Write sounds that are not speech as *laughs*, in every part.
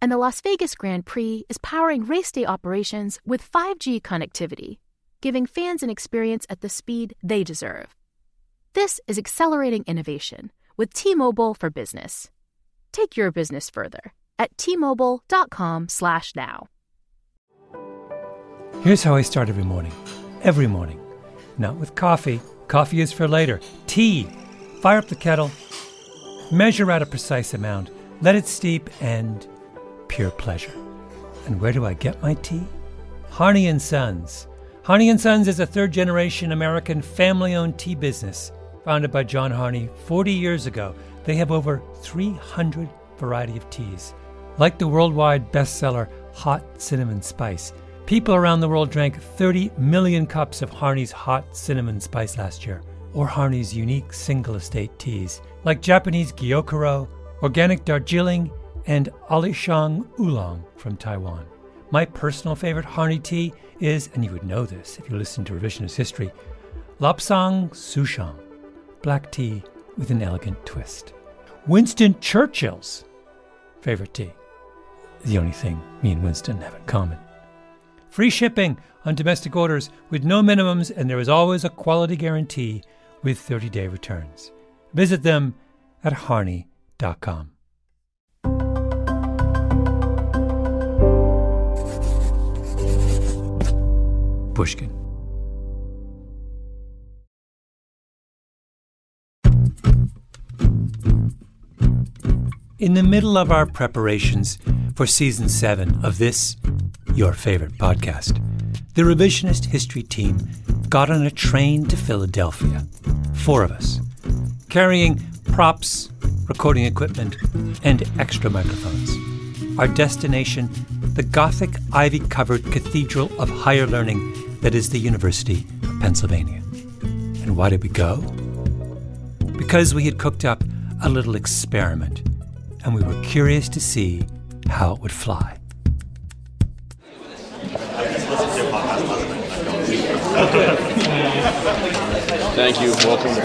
and the Las Vegas Grand Prix is powering race day operations with 5G connectivity, giving fans an experience at the speed they deserve. This is accelerating innovation with T-Mobile for Business. Take your business further at t-mobile.com/now. Here's how I start every morning. Every morning. Not with coffee. Coffee is for later. Tea. Fire up the kettle. Measure out a precise amount. Let it steep and pure pleasure. And where do I get my tea? Harney and Sons. Harney and Sons is a third generation American family owned tea business founded by John Harney 40 years ago. They have over 300 variety of teas. Like the worldwide bestseller Hot Cinnamon Spice, people around the world drank 30 million cups of Harney's Hot Cinnamon Spice last year, or Harney's unique single estate teas, like Japanese Gyokuro, organic Darjeeling, and Alishan Oolong from Taiwan. My personal favorite Harney tea is, and you would know this if you listen to revisionist history, Lapsang Souchong, black tea with an elegant twist. Winston Churchill's favorite tea, the only thing me and Winston have in common. Free shipping on domestic orders with no minimums, and there is always a quality guarantee with 30 day returns. Visit them at harney.com. Pushkin. In the middle of our preparations for season seven of this, your favorite podcast, the revisionist history team got on a train to Philadelphia. Four of us, carrying props, recording equipment, and extra microphones. Our destination, the Gothic ivy covered Cathedral of Higher Learning that is the University of Pennsylvania. And why did we go? Because we had cooked up a little experiment and we were curious to see how it would fly. Thank you. Welcome to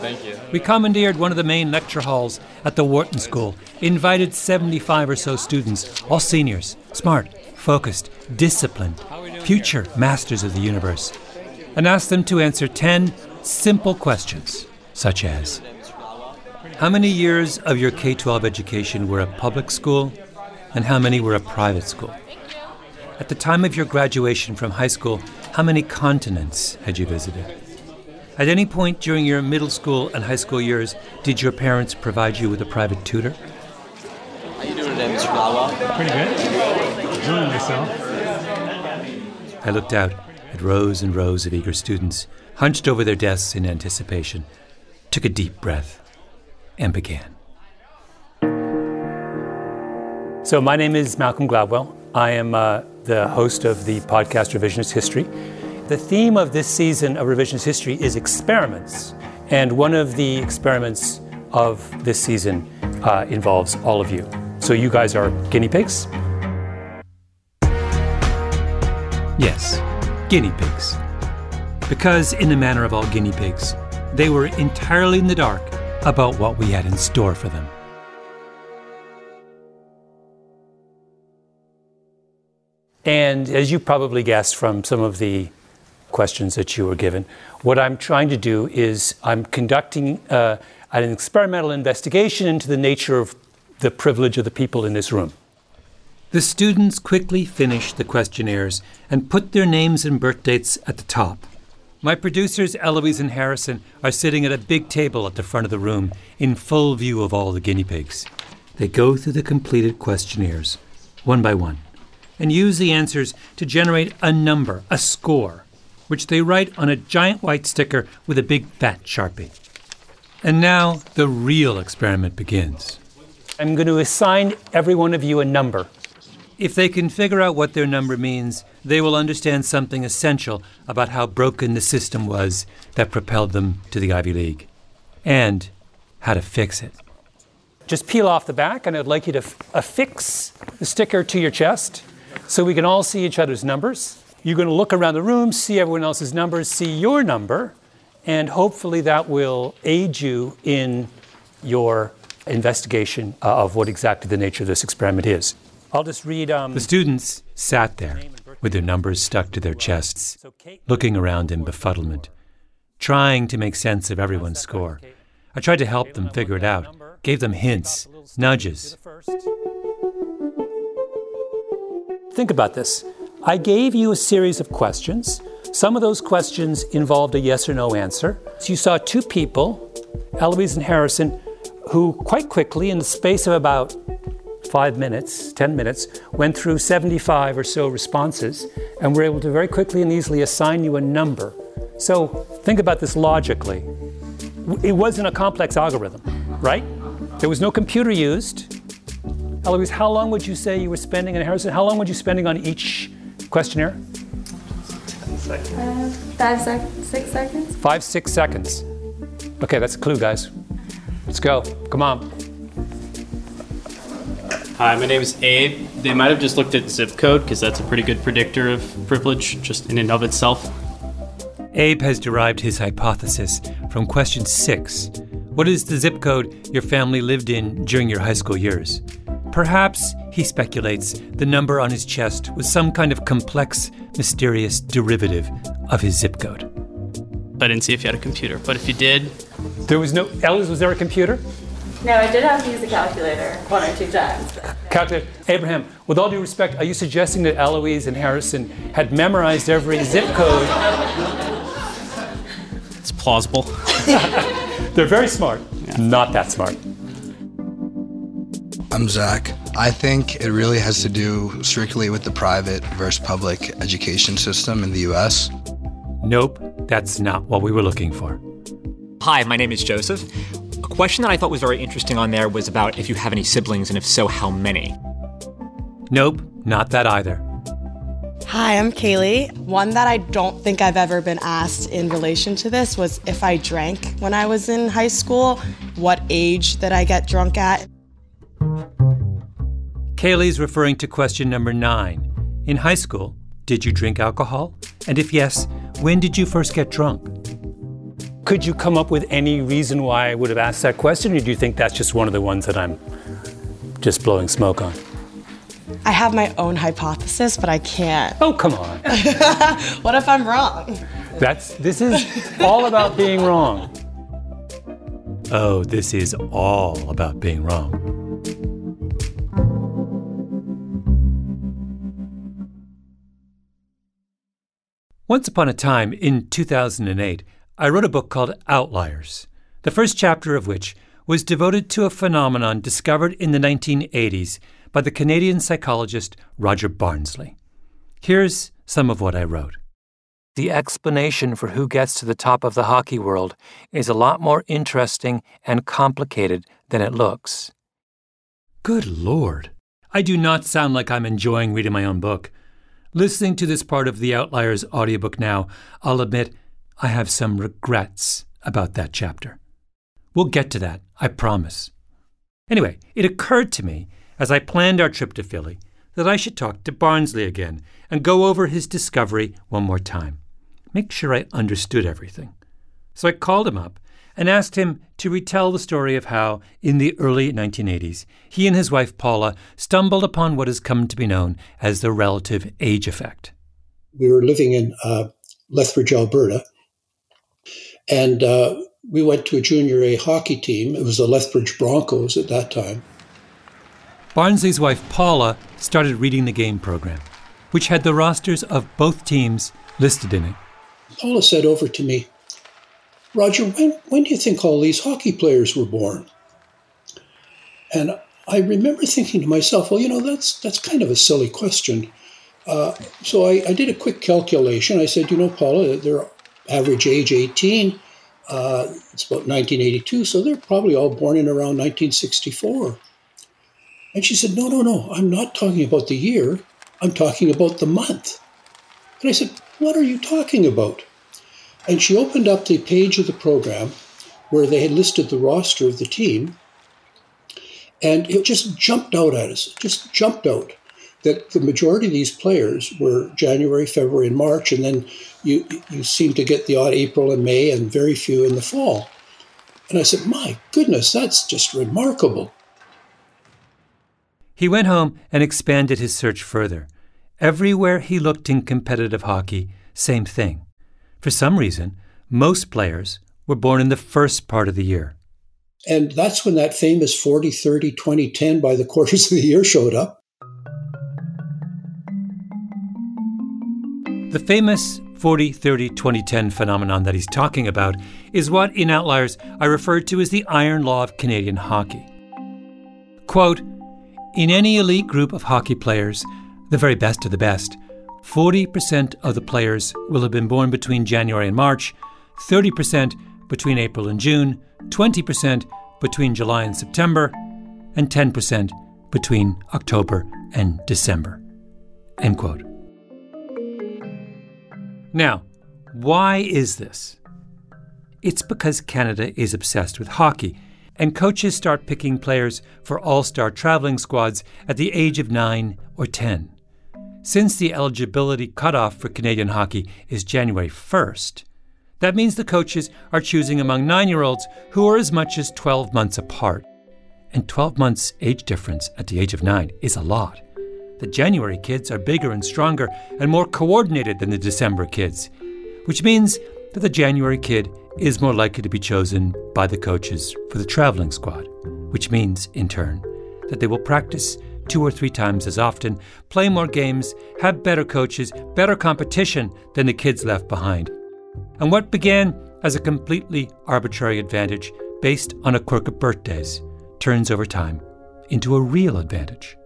Thank you. We commandeered one of the main lecture halls at the Wharton School, invited 75 or so students, all seniors, smart, focused, disciplined, future masters of the universe, and asked them to answer 10 simple questions, such as How many years of your K 12 education were a public school, and how many were a private school? At the time of your graduation from high school, how many continents had you visited? At any point during your middle school and high school years, did your parents provide you with a private tutor? How you doing today, Mr. Gladwell? Pretty good. Enjoying myself. I looked out at rows and rows of eager students hunched over their desks in anticipation, took a deep breath, and began. So, my name is Malcolm Gladwell. I am uh, the host of the podcast Revisionist History. The theme of this season of Revisionist History is experiments. And one of the experiments of this season uh, involves all of you. So, you guys are guinea pigs. Yes, guinea pigs. Because, in the manner of all guinea pigs, they were entirely in the dark about what we had in store for them. And as you probably guessed from some of the questions that you were given, what I'm trying to do is I'm conducting uh, an experimental investigation into the nature of the privilege of the people in this room. The students quickly finish the questionnaires and put their names and birth dates at the top. My producers, Eloise and Harrison, are sitting at a big table at the front of the room in full view of all the guinea pigs. They go through the completed questionnaires, one by one, and use the answers to generate a number, a score, which they write on a giant white sticker with a big fat sharpie. And now the real experiment begins. I'm going to assign every one of you a number. If they can figure out what their number means, they will understand something essential about how broken the system was that propelled them to the Ivy League and how to fix it. Just peel off the back, and I'd like you to affix the sticker to your chest so we can all see each other's numbers. You're going to look around the room, see everyone else's numbers, see your number, and hopefully that will aid you in your investigation uh, of what exactly the nature of this experiment is. I'll just read. Um, the students sat there with their numbers stuck to their chests, looking around in befuddlement, trying to make sense of everyone's score. I tried to help them figure it out, gave them hints, nudges. Think about this. I gave you a series of questions. Some of those questions involved a yes or no answer. So you saw two people, Eloise and Harrison, who quite quickly, in the space of about five minutes, 10 minutes, went through 75 or so responses and were able to very quickly and easily assign you a number. So think about this logically. It wasn't a complex algorithm, right? There was no computer used. Eloise, how long would you say you were spending, and Harrison, how long would you spending on each questionnaire? Uh, five sec- six seconds. Five, six seconds. Okay, that's a clue, guys. Let's go. Come on. Hi, my name is Abe. They might have just looked at zip code because that's a pretty good predictor of privilege just in and of itself. Abe has derived his hypothesis from question six What is the zip code your family lived in during your high school years? Perhaps, he speculates, the number on his chest was some kind of complex, mysterious derivative of his zip code. I didn't see if you had a computer, but if you did, There was no. Eloise, was there a computer? No, I did have to use a calculator one or two times. Calculator. Abraham, with all due respect, are you suggesting that Eloise and Harrison had memorized every zip code? it's plausible. *laughs* They're very smart. Not that smart. I'm Zach. I think it really has to do strictly with the private versus public education system in the US. Nope, that's not what we were looking for. Hi, my name is Joseph. A question that I thought was very interesting on there was about if you have any siblings, and if so, how many. Nope, not that either. Hi, I'm Kaylee. One that I don't think I've ever been asked in relation to this was if I drank when I was in high school, what age that I get drunk at. Kaylee's referring to question number nine. In high school, did you drink alcohol? And if yes, when did you first get drunk? Could you come up with any reason why I would have asked that question, or do you think that's just one of the ones that I'm just blowing smoke on? I have my own hypothesis, but I can't. Oh, come on. *laughs* What if I'm wrong? That's this is all about being wrong. Oh, this is all about being wrong. Once upon a time, in 2008, I wrote a book called Outliers, the first chapter of which was devoted to a phenomenon discovered in the 1980s by the Canadian psychologist Roger Barnsley. Here's some of what I wrote. The explanation for who gets to the top of the hockey world is a lot more interesting and complicated than it looks. Good Lord. I do not sound like I'm enjoying reading my own book. Listening to this part of the Outliers audiobook now, I'll admit I have some regrets about that chapter. We'll get to that, I promise. Anyway, it occurred to me as I planned our trip to Philly that I should talk to Barnsley again and go over his discovery one more time. Make sure I understood everything. So I called him up and asked him to retell the story of how, in the early 1980s, he and his wife Paula stumbled upon what has come to be known as the relative age effect. We were living in uh, Lethbridge, Alberta, and uh, we went to a junior A hockey team. It was the Lethbridge Broncos at that time. Barnsley's wife Paula started reading the game program, which had the rosters of both teams listed in it. Paula said over to me, Roger, when, when do you think all these hockey players were born? And I remember thinking to myself, well, you know, that's that's kind of a silly question. Uh, so I, I, did a quick calculation. I said, you know, Paula, their average age 18. Uh, it's about 1982, so they're probably all born in around 1964. And she said, no, no, no, I'm not talking about the year. I'm talking about the month. And I said, what are you talking about? And she opened up the page of the program where they had listed the roster of the team. And it just jumped out at us, just jumped out that the majority of these players were January, February, and March, and then you you seem to get the odd April and May, and very few in the fall. And I said, "My goodness, that's just remarkable." He went home and expanded his search further. Everywhere he looked in competitive hockey, same thing. For some reason, most players were born in the first part of the year. And that's when that famous 40 30 20 10 by the quarters of the year showed up. The famous 40 30 2010 phenomenon that he's talking about is what, in Outliers, I referred to as the iron law of Canadian hockey. Quote In any elite group of hockey players, the very best of the best, 40% of the players will have been born between January and March, 30% between April and June, 20% between July and September, and 10% between October and December. End quote. Now, why is this? It's because Canada is obsessed with hockey, and coaches start picking players for all star traveling squads at the age of 9 or 10. Since the eligibility cutoff for Canadian hockey is January 1st, that means the coaches are choosing among nine year olds who are as much as 12 months apart. And 12 months age difference at the age of nine is a lot. The January kids are bigger and stronger and more coordinated than the December kids, which means that the January kid is more likely to be chosen by the coaches for the traveling squad, which means, in turn, that they will practice two or three times as often, play more games, have better coaches, better competition than the kids left behind. And what began as a completely arbitrary advantage based on a quirk of birthdays turns over time into a real advantage.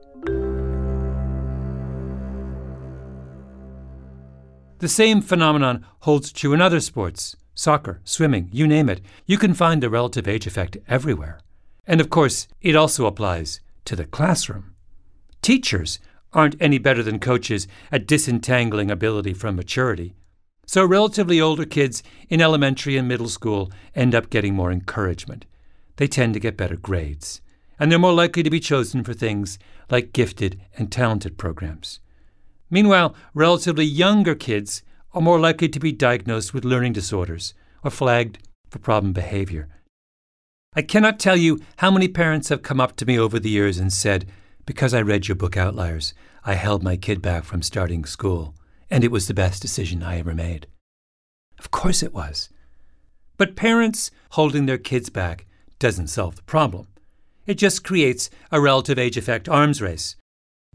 The same phenomenon holds true in other sports soccer, swimming, you name it. You can find the relative age effect everywhere. And of course, it also applies to the classroom. Teachers aren't any better than coaches at disentangling ability from maturity. So, relatively older kids in elementary and middle school end up getting more encouragement. They tend to get better grades, and they're more likely to be chosen for things like gifted and talented programs. Meanwhile, relatively younger kids are more likely to be diagnosed with learning disorders or flagged for problem behavior. I cannot tell you how many parents have come up to me over the years and said, because I read your book Outliers, I held my kid back from starting school, and it was the best decision I ever made. Of course it was. But parents holding their kids back doesn't solve the problem. It just creates a relative age effect arms race.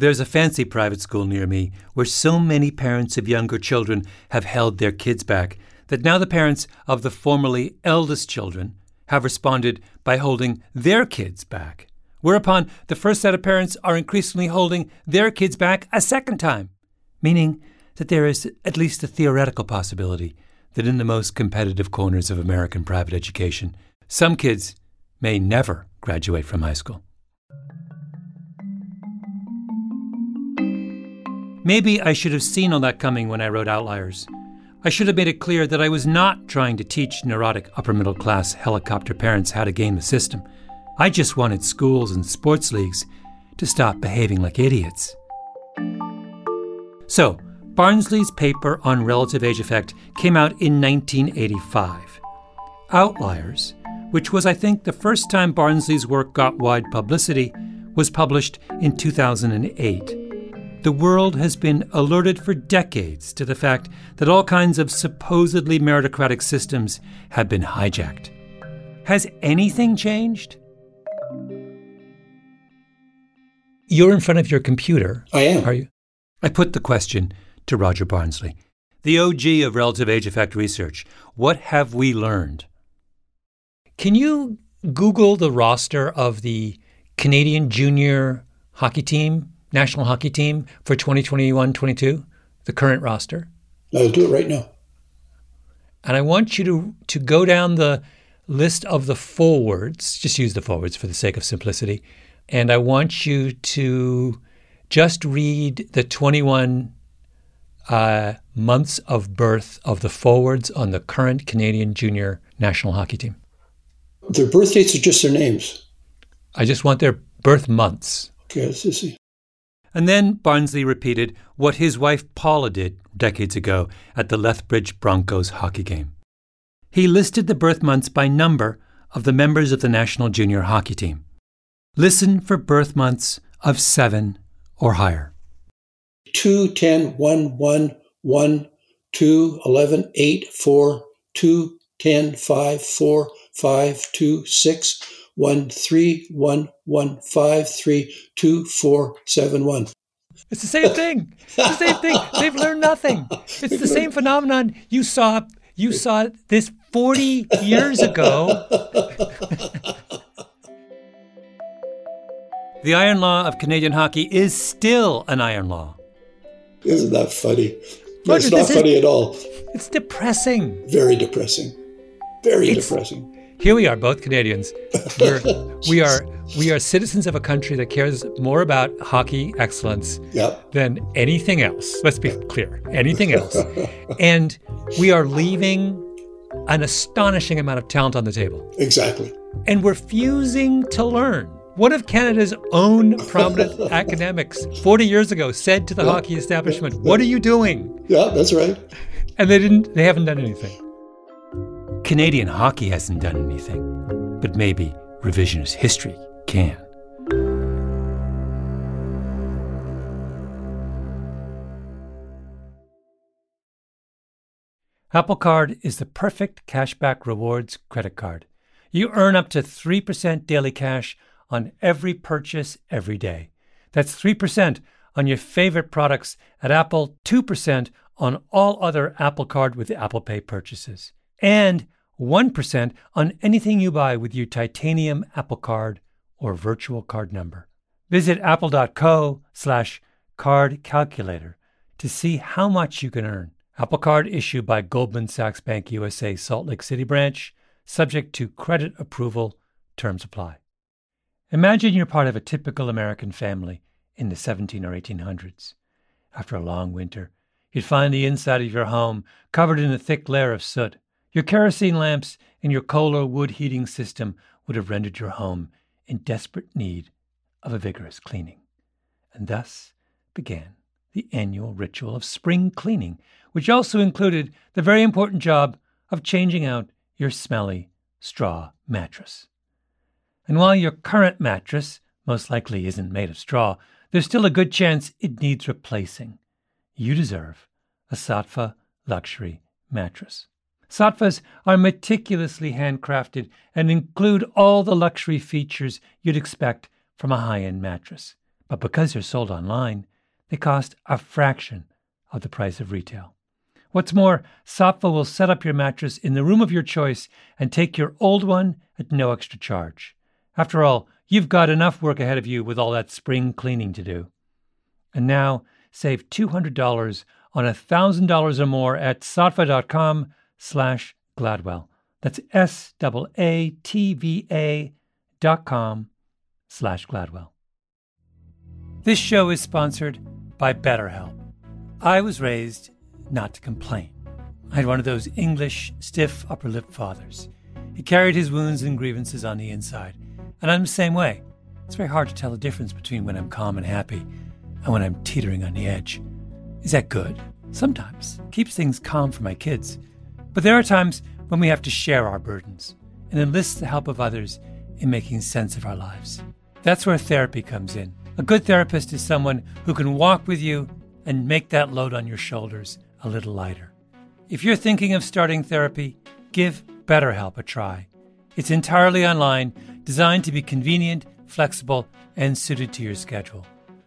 There's a fancy private school near me where so many parents of younger children have held their kids back that now the parents of the formerly eldest children have responded by holding their kids back. Whereupon, the first set of parents are increasingly holding their kids back a second time, meaning that there is at least a theoretical possibility that in the most competitive corners of American private education, some kids may never graduate from high school. Maybe I should have seen all that coming when I wrote Outliers. I should have made it clear that I was not trying to teach neurotic upper middle class helicopter parents how to game the system. I just wanted schools and sports leagues to stop behaving like idiots. So, Barnsley's paper on relative age effect came out in 1985. Outliers, which was, I think, the first time Barnsley's work got wide publicity, was published in 2008. The world has been alerted for decades to the fact that all kinds of supposedly meritocratic systems have been hijacked. Has anything changed? You're in front of your computer. I am. Are you? I put the question to Roger Barnsley. the OG of relative age effect research. What have we learned? Can you Google the roster of the Canadian junior hockey team, national hockey team for 2021 22, the current roster? I'll do it right now. And I want you to, to go down the list of the forwards, just use the forwards for the sake of simplicity. And I want you to just read the 21 uh, months of birth of the forwards on the current Canadian junior national hockey team. Their birth dates are just their names. I just want their birth months. Okay, let's see. And then Barnsley repeated what his wife Paula did decades ago at the Lethbridge Broncos hockey game. He listed the birth months by number of the members of the national junior hockey team. Listen for birth months of seven or higher. 2, 10, 1, 1, 1, 2, 11, 8, 4, 2, 10, 5, 4, 5, 2, 6, 1, 3, 1, 1, 5, 3, 2, 4, 7, 1. It's the same thing. It's the same thing. They've learned nothing. It's the same phenomenon you saw you saw this 40 years ago. *laughs* the iron law of Canadian hockey is still an iron law. Isn't that funny? Roger, it's not funny is- at all. It's depressing. Very depressing. Very It's- depressing. Here we are, both Canadians. We're, *laughs* we are we are citizens of a country that cares more about hockey excellence Yep. than anything else. Let's be clear, anything else. *laughs* and we are leaving an astonishing amount of talent on the table, Exactly. and refusing to learn. One of Canada's own prominent *laughs* academics 40 years ago said to the hockey establishment, "What are you doing?" Yeah, that's right. And they didn't they haven't done anything. Canadian hockey hasn't done anything, but maybe revisionist history can. Apple Card is the perfect cashback rewards credit card. You earn up to 3% daily cash on every purchase every day. That's 3% on your favorite products at Apple, 2% on all other Apple Card with Apple Pay purchases, and 1% on anything you buy with your titanium Apple Card or virtual card number. Visit apple.co slash card calculator to see how much you can earn. Apple Card issued by Goldman Sachs Bank USA Salt Lake City branch, subject to credit approval, terms apply. Imagine you're part of a typical American family in the 17 or 1800s. After a long winter, you'd find the inside of your home covered in a thick layer of soot. Your kerosene lamps and your coal or wood heating system would have rendered your home in desperate need of a vigorous cleaning. And thus began the annual ritual of spring cleaning, which also included the very important job of changing out your smelly straw mattress. And while your current mattress most likely isn't made of straw, there's still a good chance it needs replacing. You deserve a Saatva luxury mattress. Saatvas are meticulously handcrafted and include all the luxury features you'd expect from a high end mattress. But because they're sold online, they cost a fraction of the price of retail. What's more, Saatva will set up your mattress in the room of your choice and take your old one at no extra charge. After all, you've got enough work ahead of you with all that spring cleaning to do. And now, save $200 on $1,000 or more at saatva.com slash Gladwell. That's S-A-A-T-V-A dot com slash Gladwell. This show is sponsored by BetterHelp. I was raised not to complain. I had one of those English, stiff upper lip fathers. He carried his wounds and grievances on the inside, and I'm the same way. It's very hard to tell the difference between when I'm calm and happy and when I'm teetering on the edge. Is that good? Sometimes. Keeps things calm for my kids. But there are times when we have to share our burdens and enlist the help of others in making sense of our lives. That's where therapy comes in. A good therapist is someone who can walk with you and make that load on your shoulders a little lighter. If you're thinking of starting therapy, give BetterHelp a try. It's entirely online, designed to be convenient, flexible, and suited to your schedule.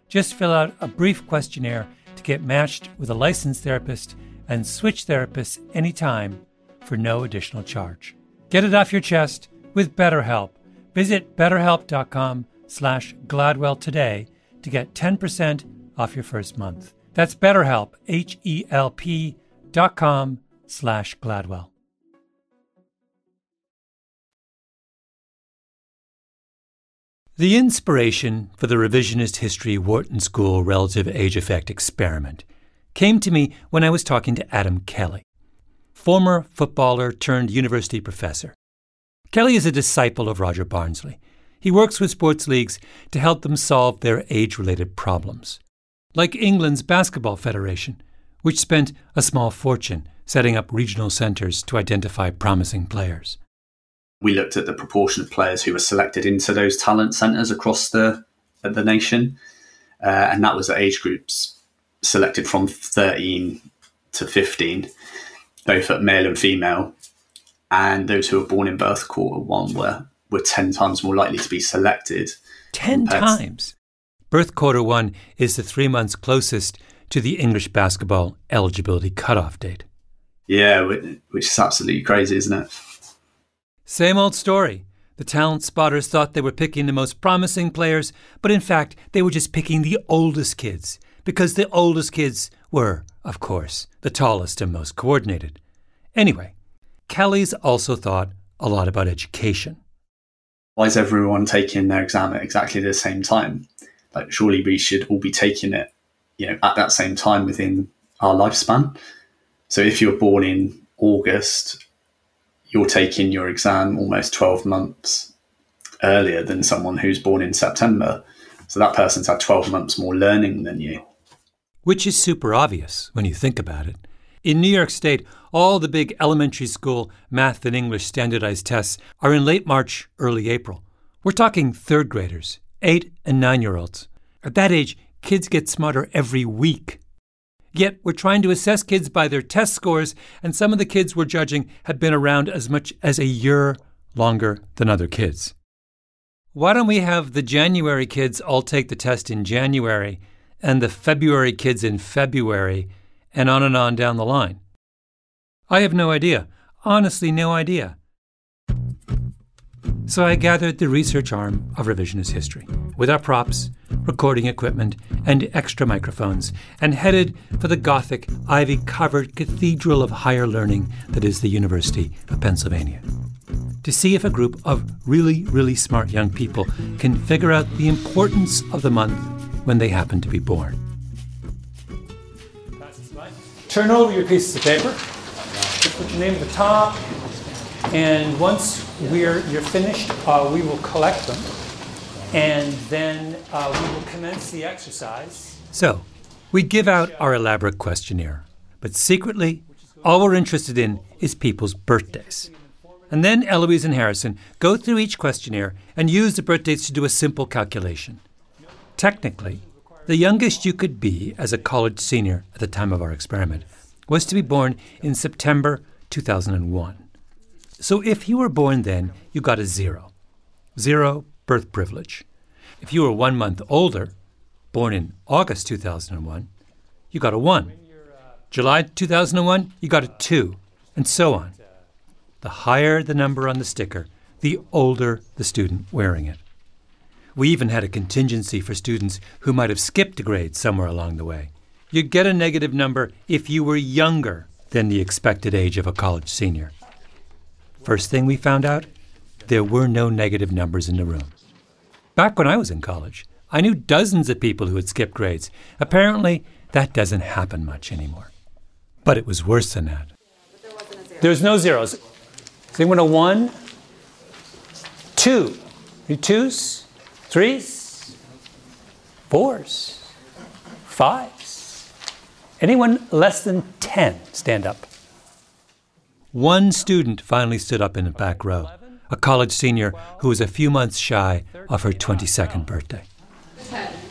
Just fill out a brief questionnaire to get matched with a licensed therapist and switch therapists anytime for no additional charge. Get it off your chest with BetterHelp. Visit betterhelp.com slash gladwell today to get 10% off your first month. That's betterhelp, H-E-L-P dot com slash gladwell. The inspiration for the revisionist history Wharton School relative age effect experiment came to me when I was talking to Adam Kelly, former footballer turned university professor. Kelly is a disciple of Roger Barnsley. He works with sports leagues to help them solve their age related problems. Like England's Basketball Federation, which spent a small fortune setting up regional centres to identify promising players. We looked at the proportion of players who were selected into those talent centres across the the nation, uh, and that was at age groups selected from 13 to 15, both at male and female. And those who were born in birth quarter one were, were 10 times more likely to be selected. 10 times? Birth quarter one is the three months closest to the English basketball eligibility cutoff date. Yeah, which is absolutely crazy, isn't it? Same old story. The talent spotters thought they were picking the most promising players, but in fact, they were just picking the oldest kids because the oldest kids were, of course, the tallest and most coordinated. Anyway, Kelly's also thought a lot about education. Why is everyone taking their exam at exactly the same time? Like, surely we should all be taking it, you know, at that same time within our lifespan. So if you're born in August, you're taking your exam almost 12 months earlier than someone who's born in September. So that person's had 12 months more learning than you which is super obvious when you think about it. In New York State, all the big elementary school math and English standardized tests are in late March, early April. We're talking third graders, eight and nine year olds. At that age, kids get smarter every week. Yet we're trying to assess kids by their test scores, and some of the kids we're judging have been around as much as a year longer than other kids. Why don't we have the January kids all take the test in January and the February kids in February, and on and on down the line? I have no idea. Honestly, no idea. So I gathered the research arm of revisionist history with our props, recording equipment, and extra microphones, and headed for the Gothic, ivy covered cathedral of higher learning that is the University of Pennsylvania. To see if a group of really, really smart young people can figure out the importance of the month when they happen to be born. Turn over your pieces of paper. Just put your name at the top. And once we're, you're finished, uh, we will collect them. And then uh, we will commence the exercise. So, we give out our elaborate questionnaire, but secretly, all we're interested in is people's birthdays. And then Eloise and Harrison go through each questionnaire and use the birth dates to do a simple calculation. Technically, the youngest you could be as a college senior at the time of our experiment was to be born in September 2001. So if you were born then, you got a zero. Zero birth privilege. If you were one month older, born in August 2001, you got a one. July 2001, you got a two, and so on. The higher the number on the sticker, the older the student wearing it. We even had a contingency for students who might have skipped a grade somewhere along the way. You'd get a negative number if you were younger than the expected age of a college senior. First thing we found out there were no negative numbers in the room. Back when I was in college, I knew dozens of people who had skipped grades. Apparently, that doesn't happen much anymore. But it was worse than that. There's no zeros. Is anyone a one? Two. Any twos? Threes, fours, fives. Anyone less than 10, stand up. One student finally stood up in the back row, a college senior who was a few months shy of her 22nd birthday.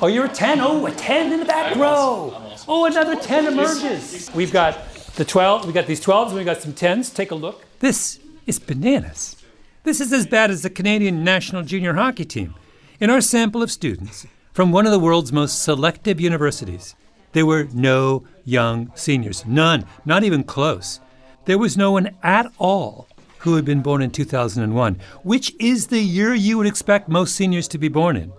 Oh, you're a 10? Oh, a 10 in the back row. Oh, another 10 emerges. We've got the 12, we've got these 12s, and we've got some 10s. Take a look. This is bananas. This is as bad as the Canadian national junior hockey team. In our sample of students from one of the world's most selective universities, There were no young seniors. None. Not even close. There was no one at all who had been born in 2001, which is the year you would expect most seniors to be born in.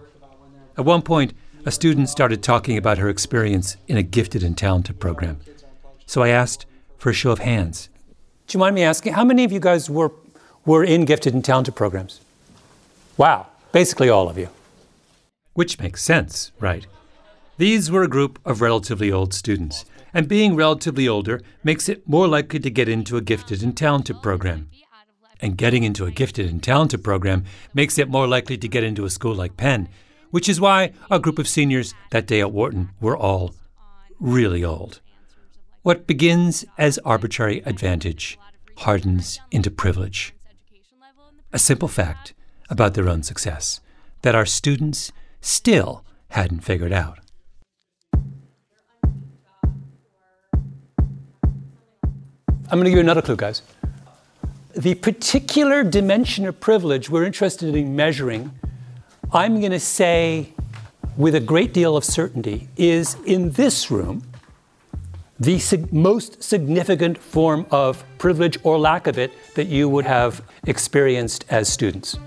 At one point, a student started talking about her experience in a gifted and talented program. So I asked for a show of hands. Do you mind me asking, how many of you guys were, were in gifted and talented programs? Wow, basically all of you. Which makes sense, right? These were a group of relatively old students, and being relatively older makes it more likely to get into a gifted and talented program. And getting into a gifted and talented program makes it more likely to get into a school like Penn, which is why a group of seniors that day at Wharton were all really old. What begins as arbitrary advantage hardens into privilege. A simple fact about their own success that our students still hadn't figured out. I'm going to give you another clue, guys. The particular dimension of privilege we're interested in measuring, I'm going to say with a great deal of certainty, is in this room the sig- most significant form of privilege or lack of it that you would have experienced as students.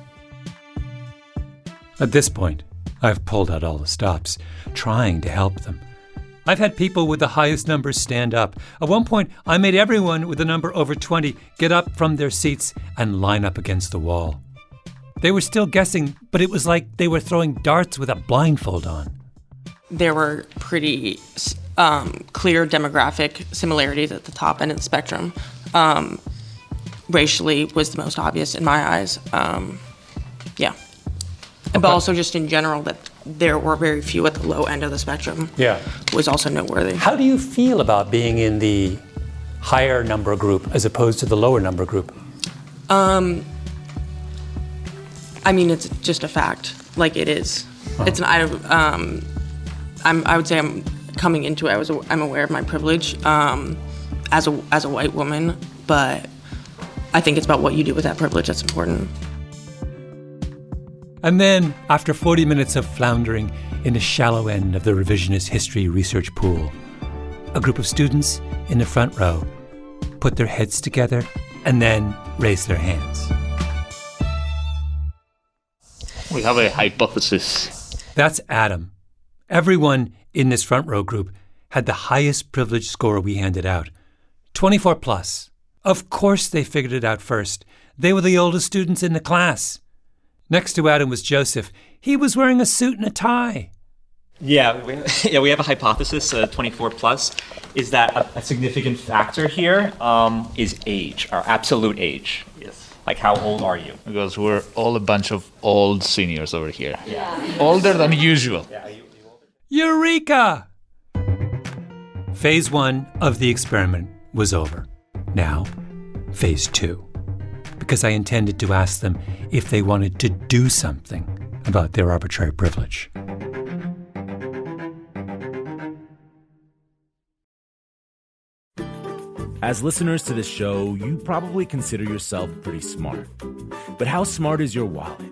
At this point, I've pulled out all the stops, trying to help them. I've had people with the highest numbers stand up. At one point, I made everyone with a number over 20 get up from their seats and line up against the wall. They were still guessing, but it was like they were throwing darts with a blindfold on. There were pretty um, clear demographic similarities at the top end of the spectrum. Um, racially was the most obvious in my eyes. Um, yeah. Okay. But also just in general that there were very few at the low end of the spectrum. Yeah. Was also noteworthy. How do you feel about being in the higher number group as opposed to the lower number group? Um, I mean, it's just a fact. Like it is. Huh. It's an I. Um, I'm. I would say I'm coming into it. I was. I'm aware of my privilege um, as a as a white woman, but I think it's about what you do with that privilege that's important. And then, after 40 minutes of floundering in the shallow end of the revisionist history research pool, a group of students in the front row put their heads together and then raised their hands. We have a hypothesis. That's Adam. Everyone in this front row group had the highest privilege score we handed out 24 plus. Of course, they figured it out first. They were the oldest students in the class. Next to Adam was Joseph. He was wearing a suit and a tie. Yeah, we, *laughs* yeah, we have a hypothesis, uh, 24 plus, is that a, a significant factor here um, is age, our absolute age. Yes. Like, how old are you? Because we're all a bunch of old seniors over here. Yeah. Older than usual. Yeah. Eureka! Phase one of the experiment was over. Now, phase two because I intended to ask them if they wanted to do something about their arbitrary privilege. As listeners to this show, you probably consider yourself pretty smart. But how smart is your wallet?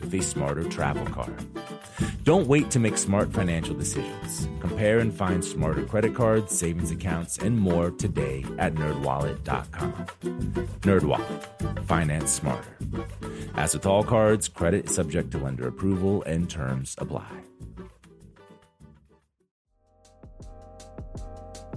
with a smarter travel card. Don't wait to make smart financial decisions. Compare and find smarter credit cards, savings accounts, and more today at nerdwallet.com. Nerdwallet. Finance smarter. As with all cards, credit is subject to lender approval and terms apply.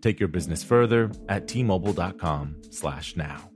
Take your business further at t-mobile.com/now.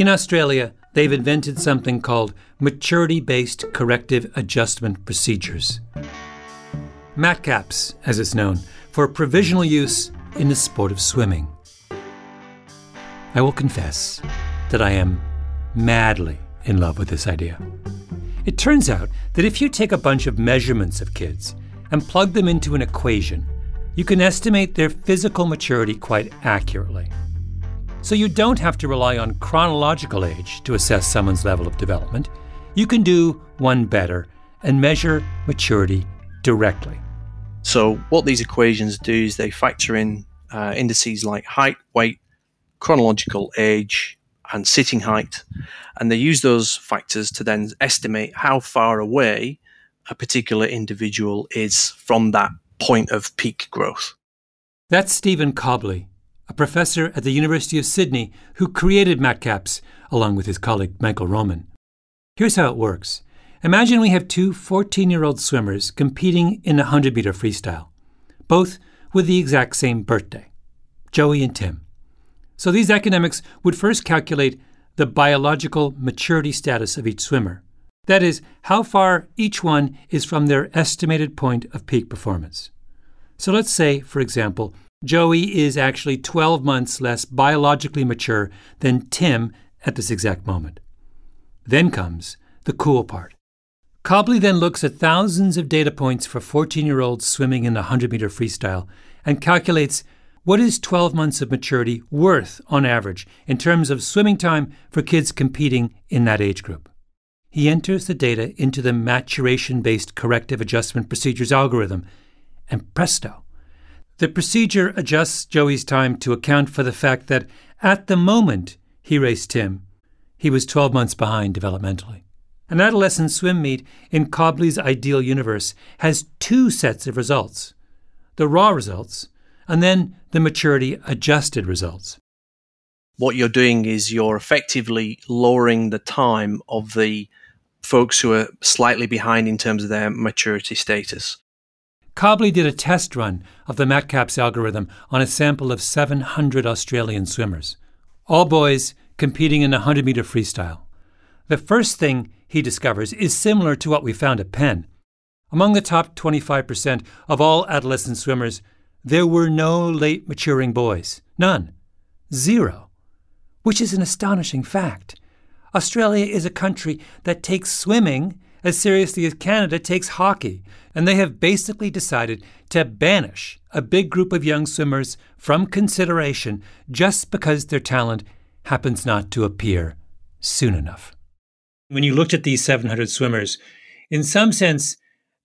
In Australia, they've invented something called maturity based corrective adjustment procedures. MATCAPS, as it's known, for provisional use in the sport of swimming. I will confess that I am madly in love with this idea. It turns out that if you take a bunch of measurements of kids and plug them into an equation, you can estimate their physical maturity quite accurately. So you don't have to rely on chronological age to assess someone's level of development. You can do one better and measure maturity directly. So, what these equations do is they factor in uh, indices like height, weight, chronological age, and sitting height, and they use those factors to then estimate how far away a particular individual is from that point of peak growth. That's Stephen Cobley, a professor at the University of Sydney who created MATCAPS along with his colleague Michael Romann. Here's how it works. Imagine we have two 14 year old swimmers competing in a 100 meter freestyle, both with the exact same birthday Joey and Tim. So these academics would first calculate the biological maturity status of each swimmer. That is, how far each one is from their estimated point of peak performance. So let's say, for example, Joey is actually 12 months less biologically mature than Tim at this exact moment. Then comes the cool part. Cobley then looks at thousands of data points for 14 year olds swimming in the 100 meter freestyle and calculates what is 12 months of maturity worth on average in terms of swimming time for kids competing in that age group. He enters the data into the maturation based corrective adjustment procedures algorithm, and presto, the procedure adjusts Joey's time to account for the fact that at the moment he raced Tim, he was 12 months behind developmentally. An adolescent swim meet in Cobley's ideal universe has two sets of results the raw results, and then the maturity adjusted results. What you're doing is you're effectively lowering the time of the folks who are slightly behind in terms of their maturity status. Cobley did a test run of the MATCAPS algorithm on a sample of 700 Australian swimmers, all boys competing in a 100 meter freestyle. The first thing he discovers is similar to what we found at Penn. Among the top 25% of all adolescent swimmers, there were no late maturing boys. None. Zero. Which is an astonishing fact. Australia is a country that takes swimming as seriously as Canada takes hockey, and they have basically decided to banish a big group of young swimmers from consideration just because their talent happens not to appear soon enough. When you looked at these 700 swimmers, in some sense,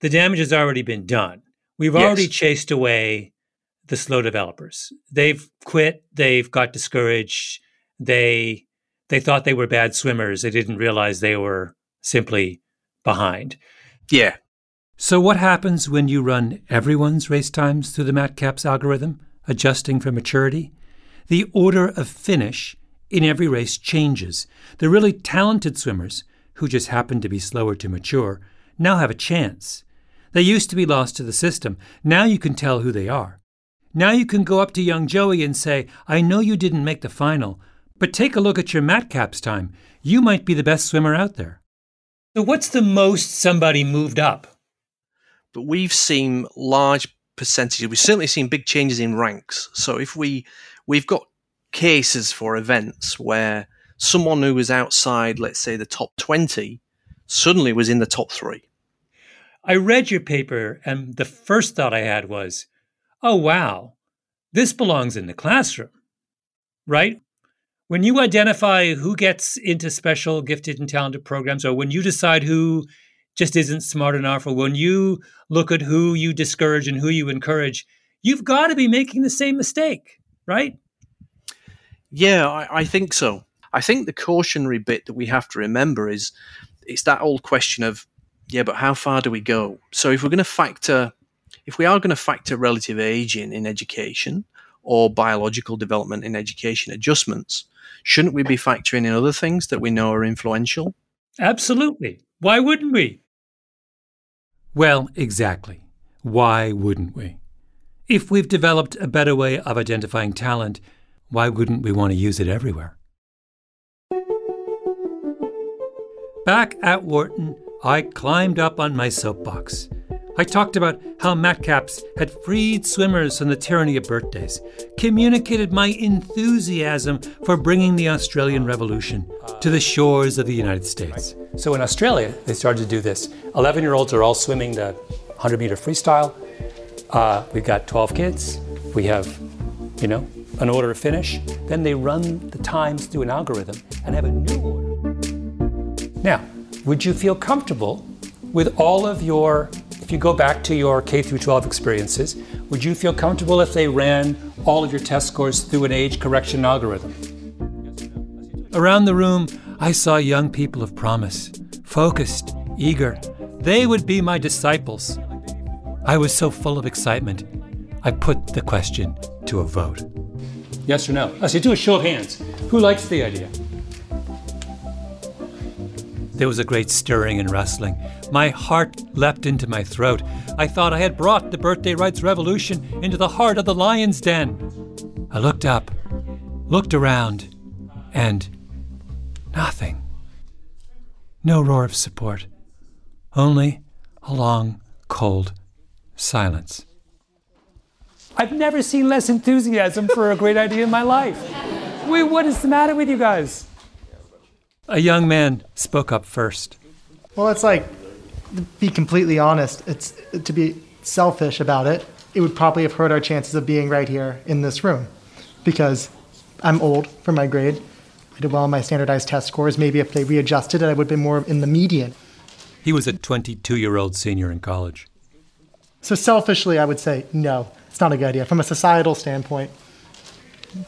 the damage has already been done. We've Yes. already chased away the slow developers. They've quit, they've got discouraged, they they thought they were bad swimmers. They didn't realize they were simply behind. Yeah. So what happens when you run everyone's race times through the MATCAPS algorithm, adjusting for maturity? The order of finish in every race changes. The really talented swimmers, who just happen to be slower to mature, now have a chance. They used to be lost to the system. Now you can tell who they are. Now you can go up to young Joey and say, I know you didn't make the final, but take a look at your MATCAPS time. You might be the best swimmer out there. So, what's the most somebody moved up? But we've seen large percentages. We've certainly seen big changes in ranks. So if we we've got cases for events where someone who was outside, let's say, the top twenty, suddenly was in the top three. I read your paper, and the first thought I had was, oh, wow, this belongs in the classroom, right? When you identify who gets into special gifted and talented programs, or when you decide who just isn't smart enough, or when you look at who you discourage and who you encourage, you've got to be making the same mistake, right? Yeah, I, I think so. I think the cautionary bit that we have to remember is it's that old question of, yeah, but how far do we go? So if we're going to factor, if we are going to factor relative age in in education or biological development in education adjustments, shouldn't we be factoring in other things that we know are influential? Absolutely. Why wouldn't we? Well, exactly. Why wouldn't we? If we've developed a better way of identifying talent, why wouldn't we want to use it everywhere? Back at Wharton, I climbed up on my soapbox. I talked about how Matcaps had freed swimmers from the tyranny of birthdays, communicated my enthusiasm for bringing the Australian Revolution to the shores of the United States. So in Australia, they started to do this. 11 year olds are all swimming the 100 meter freestyle. Uh, we've got 12 kids. We have, you know, an order to finish. Then they run the times through an algorithm and have a new order. Now, would you feel comfortable with all of your if you go back to your K through 12 experiences, would you feel comfortable if they ran all of your test scores through an age correction algorithm? Around the room, I saw young people of promise, focused, eager. They would be my disciples. I was so full of excitement, I put the question to a vote. Yes or no? I say, do a show of hands. Who likes the idea? There was a great stirring and rustling. My heart leapt into my throat. I thought I had brought the birthday rights revolution into the heart of the lion's den. I looked up, looked around, and nothing. No roar of support. Only a long, cold silence. I've never seen less enthusiasm for a great idea in my life. Wait, what is the matter with you guys? A young man spoke up first. Well, it's like, be completely honest, it's to be selfish about it. It would probably have hurt our chances of being right here in this room, because I'm old for my grade. I did well on my standardized test scores. Maybe if they readjusted it, I would have been more in the median. He was a 22 year old senior in college. So selfishly, I would say no. It's not a good idea from a societal standpoint.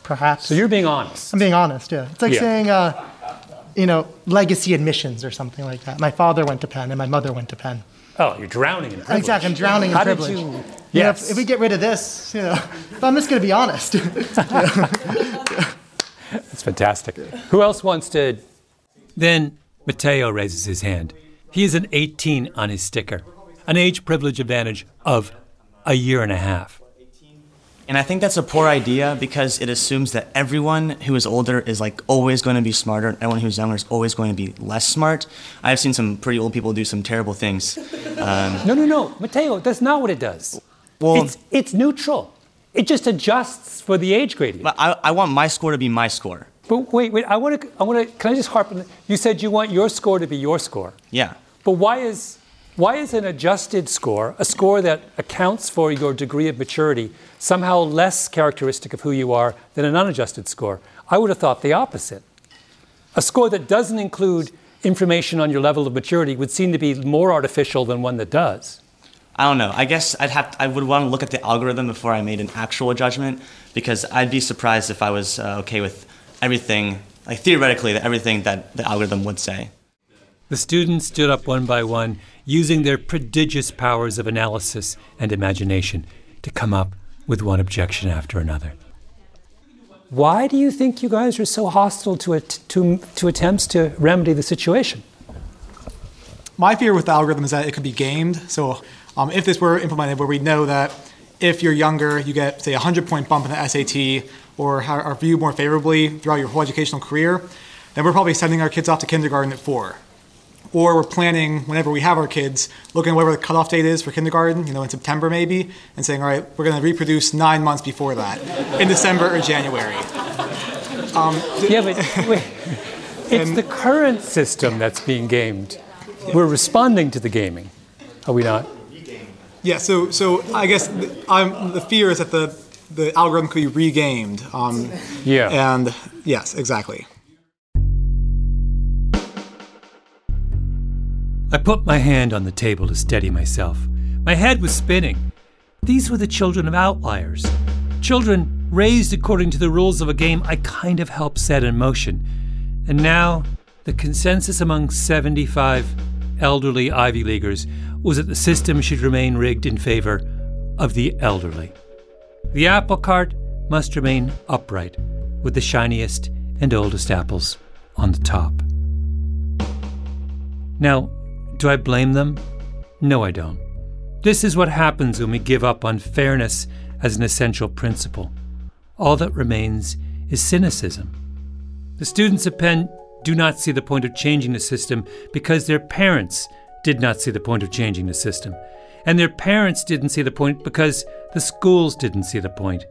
Perhaps. So you're being honest. I'm being honest. Yeah. It's like Yeah. saying. Uh, you know, legacy admissions or something like that. My father went to Penn and my mother went to Penn. Oh, you're drowning in privilege. Exactly, I'm drowning in How did privilege. you- You know, if, if we get rid of this, you know, if *laughs* I'm just going to be honest. *laughs* That's fantastic. Who else wants to? Then Mateo raises his hand. He is an 18 on his sticker, an age privilege advantage of a year and a half. And I think that's a poor idea because it assumes that everyone who is older is like always going to be smarter, and everyone who's younger is always going to be less smart. I've seen some pretty old people do some terrible things. Um, No, no, no, Mateo, that's not what it does. Well- it's, it's neutral. It just adjusts for the age gradient. but I, I want my score to be my score. But wait, wait, I want to, I want to, can I just harp on, you said you want your score to be your score. Yeah. But why is, why is an adjusted score, a score that accounts for your degree of maturity, somehow less characteristic of who you are than an unadjusted score? I would have thought the opposite. A score that doesn't include information on your level of maturity would seem to be more artificial than one that does. I don't know. I guess I'd have I would want to look at the algorithm before I made an actual judgment because I'd be surprised if I was uh, okay with everything, like theoretically, everything that the algorithm would say. The students stood up one by one, using their prodigious powers of analysis and imagination to come up with one objection after another. Why do you think you guys are so hostile to, it, to, to attempts to remedy the situation? My fear with the algorithm is that it could be gamed. So um, if this were implemented where we know that if you're younger, you get, say, a 100 point bump in the SAT or are viewed more favorably throughout your whole educational career, then we're probably sending our kids off to kindergarten at four. Or we're planning whenever we have our kids, looking at whatever the cutoff date is for kindergarten, you know, in September maybe, and saying, all right, we're going to reproduce nine months before that, in December or January. Um, yeah, but *laughs* wait. It's the current system that's being gamed. We're responding to the gaming, are we not? Yeah, so so I guess the, I'm, the fear is that the the algorithm could be regamed. Um, Yeah. And yes, exactly. I put my hand on the table to steady myself. My head was spinning. These were the children of outliers. Children raised according to the rules of a game I kind of helped set in motion. And now, the consensus among 75 elderly Ivy Leaguers was that the system should remain rigged in favor of the elderly. The apple cart must remain upright, with the shiniest and oldest apples on the top. Now, do I blame them? No, I don't. This is what happens when we give up on fairness as an essential principle. All that remains is cynicism. The students of Penn do not see the point of changing the system because their parents did not see the point of changing the system. And their parents didn't see the point because the schools didn't see the point.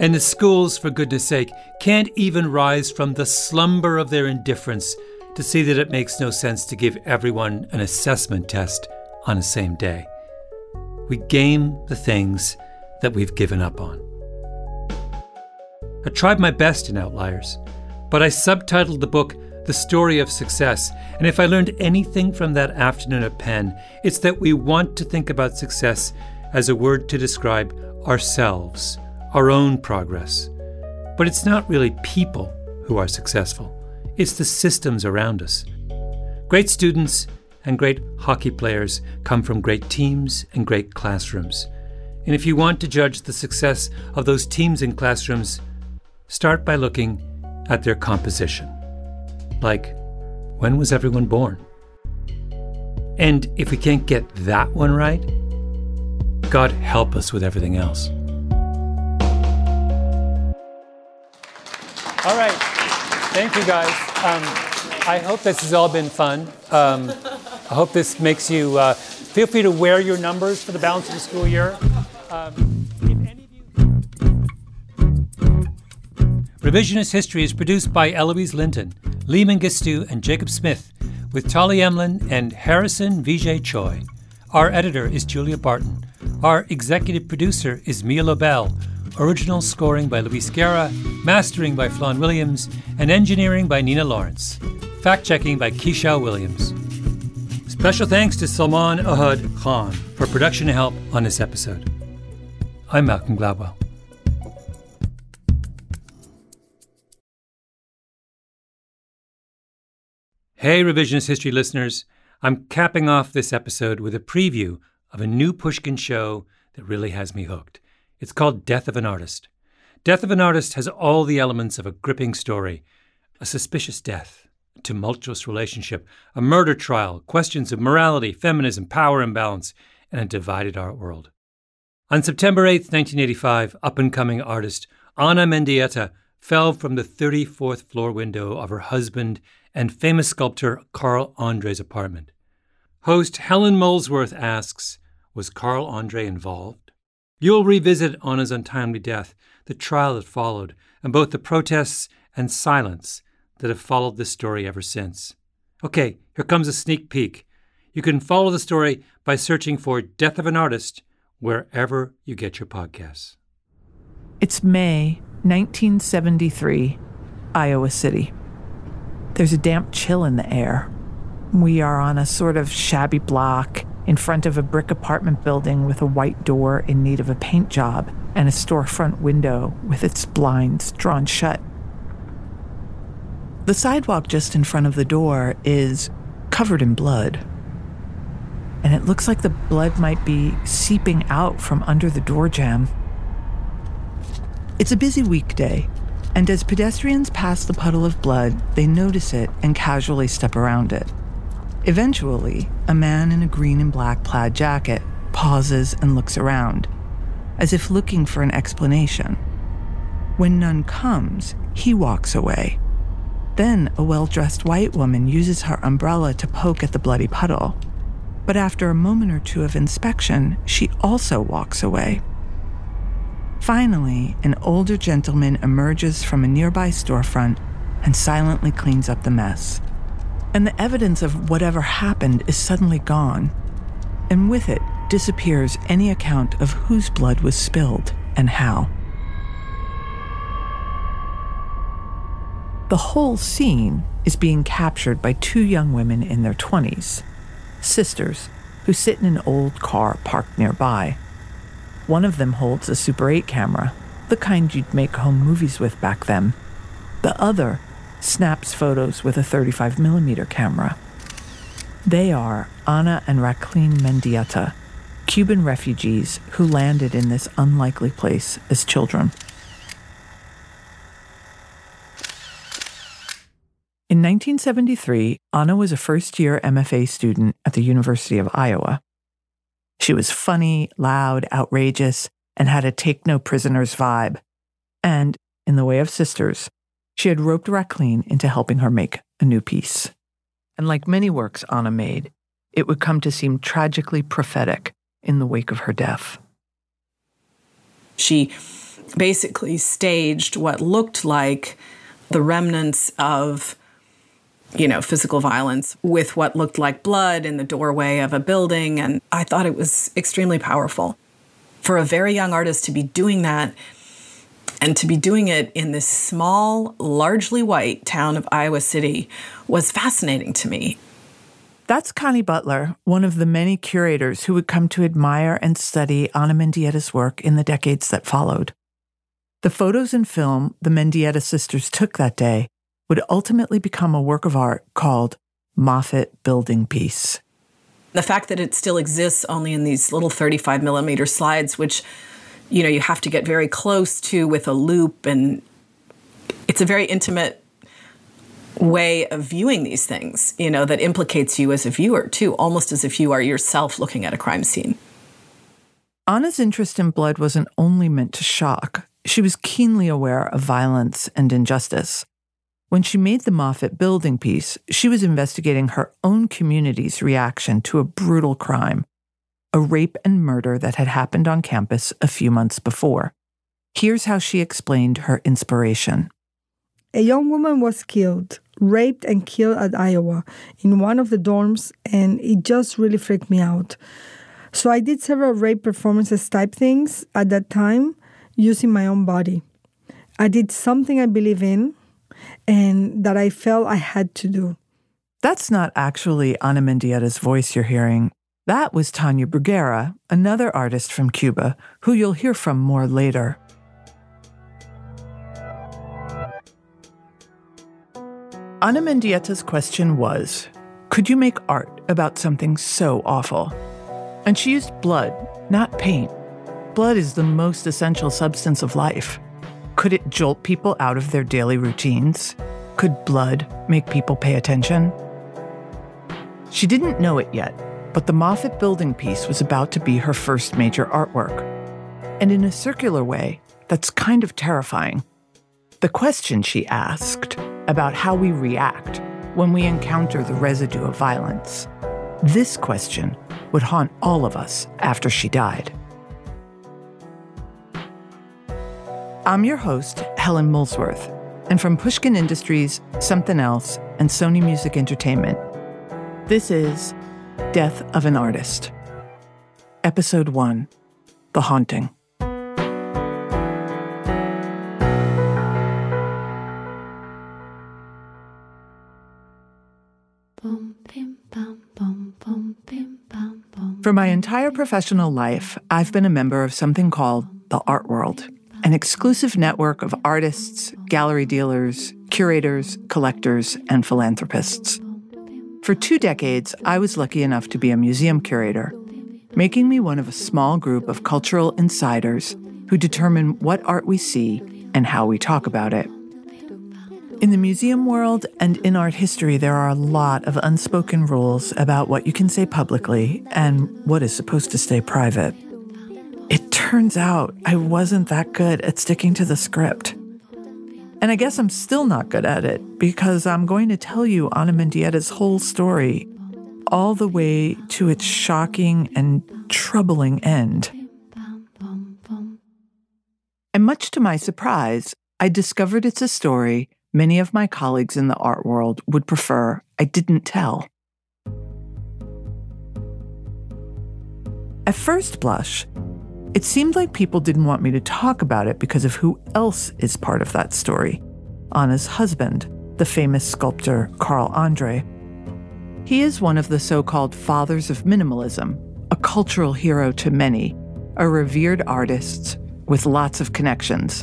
And the schools, for goodness sake, can't even rise from the slumber of their indifference to see that it makes no sense to give everyone an assessment test on the same day. We game the things that we've given up on. I tried my best in Outliers, but I subtitled the book The Story of Success, and if I learned anything from that afternoon at Penn, it's that we want to think about success as a word to describe ourselves, our own progress. But it's not really people who are successful, it's the systems around us. Great students and great hockey players come from great teams and great classrooms. And if you want to judge the success of those teams and classrooms, start by looking at their composition. Like, when was everyone born? And if we can't get that one right, God help us with everything else. All right. Thank you, guys. Um, I hope this has all been fun. Um, I hope this makes you uh, feel free to wear your numbers for the balance of the school year. Um, Revisionist History is produced by Eloise Linton, Lee Mengistu, and Jacob Smith, with Tali Emlen and Harrison Vijay Choi. Our editor is Julia Barton. Our executive producer is Mia Lobel. Original scoring by Luis Guerra, mastering by Flawn Williams, and engineering by Nina Lawrence. Fact checking by Keisha Williams. Special thanks to Salman Ahad Khan for production help on this episode. I'm Malcolm Gladwell. Hey, Revisionist History listeners. I'm capping off this episode with a preview of a new Pushkin show that really has me hooked. It's called Death of an Artist. Death of an Artist has all the elements of a gripping story a suspicious death, a tumultuous relationship, a murder trial, questions of morality, feminism, power imbalance, and a divided art world. On September 8, 1985, up and coming artist Ana Mendieta fell from the 34th floor window of her husband and famous sculptor Carl Andre's apartment. Host Helen Molesworth asks Was Carl Andre involved? You'll revisit Ana's untimely death, the trial that followed, and both the protests and silence that have followed this story ever since. Okay, here comes a sneak peek. You can follow the story by searching for Death of an Artist wherever you get your podcasts. It's May 1973, Iowa City. There's a damp chill in the air. We are on a sort of shabby block in front of a brick apartment building with a white door in need of a paint job and a storefront window with its blinds drawn shut. The sidewalk just in front of the door is covered in blood. And it looks like the blood might be seeping out from under the door jamb. It's a busy weekday, and as pedestrians pass the puddle of blood, they notice it and casually step around it. Eventually, a man in a green and black plaid jacket pauses and looks around, as if looking for an explanation. When none comes, he walks away. Then a well dressed white woman uses her umbrella to poke at the bloody puddle. But after a moment or two of inspection, she also walks away. Finally, an older gentleman emerges from a nearby storefront and silently cleans up the mess. And the evidence of whatever happened is suddenly gone. And with it disappears any account of whose blood was spilled and how. The whole scene is being captured by two young women in their 20s, sisters, who sit in an old car parked nearby. One of them holds a Super 8 camera, the kind you'd make home movies with back then. The other snaps photos with a 35mm camera. They are Ana and Raquelín Mendieta, Cuban refugees who landed in this unlikely place as children. In 1973, Ana was a first year MFA student at the University of Iowa. She was funny, loud, outrageous, and had a take no prisoners vibe. And, in the way of sisters, she had roped Raquelín into helping her make a new piece. And like many works Ana made, it would come to seem tragically prophetic in the wake of her death. She basically staged what looked like the remnants of you know, physical violence with what looked like blood in the doorway of a building. And I thought it was extremely powerful. For a very young artist to be doing that and to be doing it in this small, largely white town of Iowa City was fascinating to me. That's Connie Butler, one of the many curators who would come to admire and study Ana Mendieta's work in the decades that followed. The photos and film the Mendieta sisters took that day would ultimately become a work of art called Moffitt Building Piece. The fact that it still exists only in these little 35 millimeter slides, which you know you have to get very close to with a loop and it's a very intimate way of viewing these things, you know, that implicates you as a viewer too, almost as if you are yourself looking at a crime scene. anna's interest in blood wasn't only meant to shock, she was keenly aware of violence and injustice. When she made the Moffitt building piece, she was investigating her own community's reaction to a brutal crime, a rape and murder that had happened on campus a few months before. Here's how she explained her inspiration. A young woman was killed, raped and killed at Iowa in one of the dorms, and it just really freaked me out. So I did several rape performances type things at that time using my own body. I did something I believe in, and that I felt I had to do. That's not actually Ana Mendieta's voice you're hearing. That was Tania Bruguera, another artist from Cuba, who you'll hear from more later. Ana Mendieta's question was Could you make art about something so awful? And she used blood, not paint. Blood is the most essential substance of life. Could it jolt people out of their daily routines? Could blood make people pay attention? She didn't know it yet, but the Moffitt building piece was about to be her first major artwork. And in a circular way, that's kind of terrifying. The question she asked about how we react when we encounter the residue of violence, this question would haunt all of us after she died. I'm your host, Helen Molesworth, and from Pushkin Industries, Somethin' Else, and Sony Music Entertainment, this is Death of an Artist. Episode 1 The Haunting. For my entire professional life, I've been a member of something called the art world an exclusive network of artists, gallery dealers, curators, collectors, and philanthropists. For two decades, I was lucky enough to be a museum curator, making me one of a small group of cultural insiders who determine what art we see and how we talk about it. In the museum world and in art history, there are a lot of unspoken rules about what you can say publicly and what is supposed to stay private. It turns out I wasn't that good at sticking to the script. And I guess I'm still not good at it because I'm going to tell you Ana Mendieta's whole story, all the way to its shocking and troubling end. And much to my surprise, I discovered it's a story many of my colleagues in the art world would prefer I didn't tell. At first blush, it seemed like people didn't want me to talk about it because of who else is part of that story Ana's husband, the famous sculptor Carl Andre. He is one of the so called fathers of minimalism, a cultural hero to many, a revered artist with lots of connections,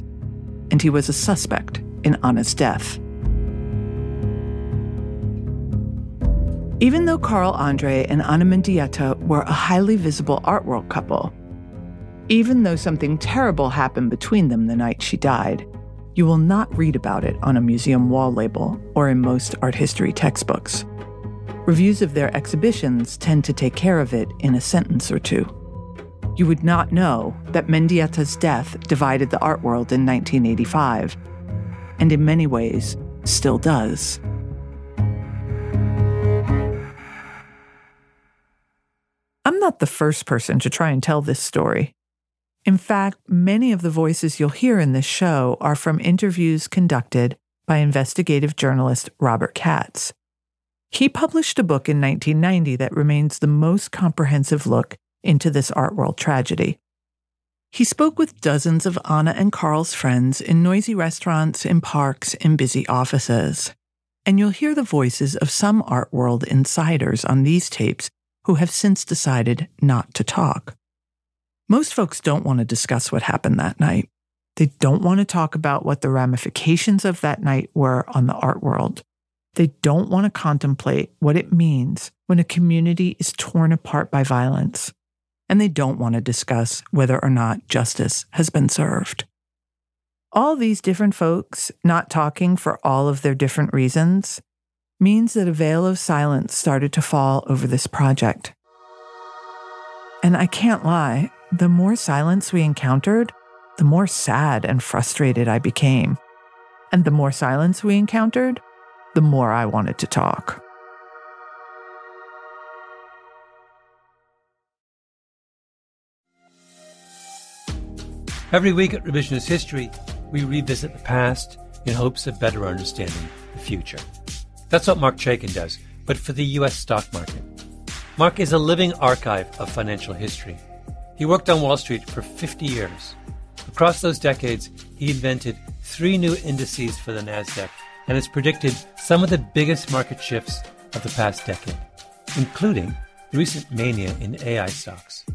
and he was a suspect in Ana's death. Even though Carl Andre and Ana Mendieta were a highly visible art world couple, even though something terrible happened between them the night she died, you will not read about it on a museum wall label or in most art history textbooks. Reviews of their exhibitions tend to take care of it in a sentence or two. You would not know that Mendieta's death divided the art world in 1985, and in many ways still does. I'm not the first person to try and tell this story. In fact, many of the voices you'll hear in this show are from interviews conducted by investigative journalist Robert Katz. He published a book in 1990 that remains the most comprehensive look into this art world tragedy. He spoke with dozens of Ana and Carl's friends in noisy restaurants, in parks, in busy offices. And you'll hear the voices of some art world insiders on these tapes who have since decided not to talk. Most folks don't want to discuss what happened that night. They don't want to talk about what the ramifications of that night were on the art world. They don't want to contemplate what it means when a community is torn apart by violence. And they don't want to discuss whether or not justice has been served. All these different folks not talking for all of their different reasons means that a veil of silence started to fall over this project. And I can't lie, the more silence we encountered, the more sad and frustrated I became. And the more silence we encountered, the more I wanted to talk. Every week at Revisionist History, we revisit the past in hopes of better understanding the future. That's what Marc Chaikin does, but for the U.S. stock market. Marc is a living archive of financial history. He worked on Wall Street for 50 years. Across those decades, he invented three new indices for the NASDAQ and has predicted some of the biggest market shifts of the past decade, including the recent mania in AI stocks.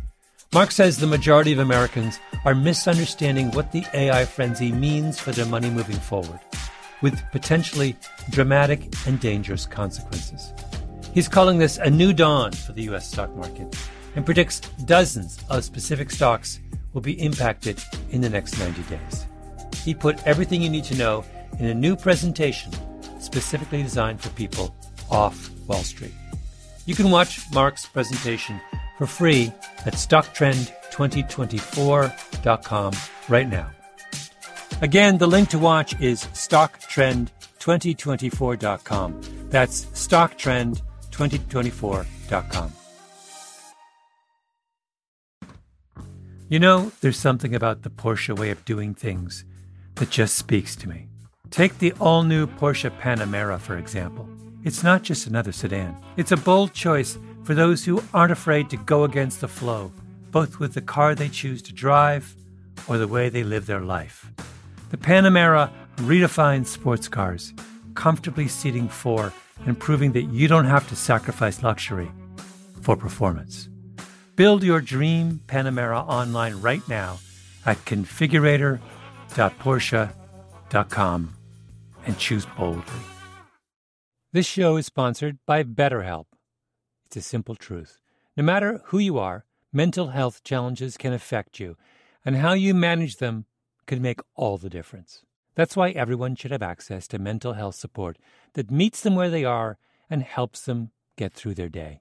Marc says the majority of Americans are misunderstanding what the AI frenzy means for their money moving forward, with potentially dramatic and dangerous consequences. He's calling this a new dawn for the U.S. stock market and predicts dozens of specific stocks will be impacted in the next 90 days. He put everything you need to know in a new presentation specifically designed for people off Wall Street. You can watch Marc's presentation for free at stocktrend2024.com right now. Again, the link to watch is stocktrend2024.com. That's stocktrend2024.com. You know, there's something about the Porsche way of doing things that just speaks to me. Take the all new Porsche Panamera, for example. It's not just another sedan, it's a bold choice for those who aren't afraid to go against the flow, both with the car they choose to drive or the way they live their life. The Panamera redefines sports cars, comfortably seating four and proving that you don't have to sacrifice luxury for performance. Build your dream Panamera online right now at configurator.porsche.com and choose boldly. This show is sponsored by BetterHelp. It's a simple truth. No matter who you are, mental health challenges can affect you, and how you manage them can make all the difference. That's why everyone should have access to mental health support that meets them where they are and helps them get through their day.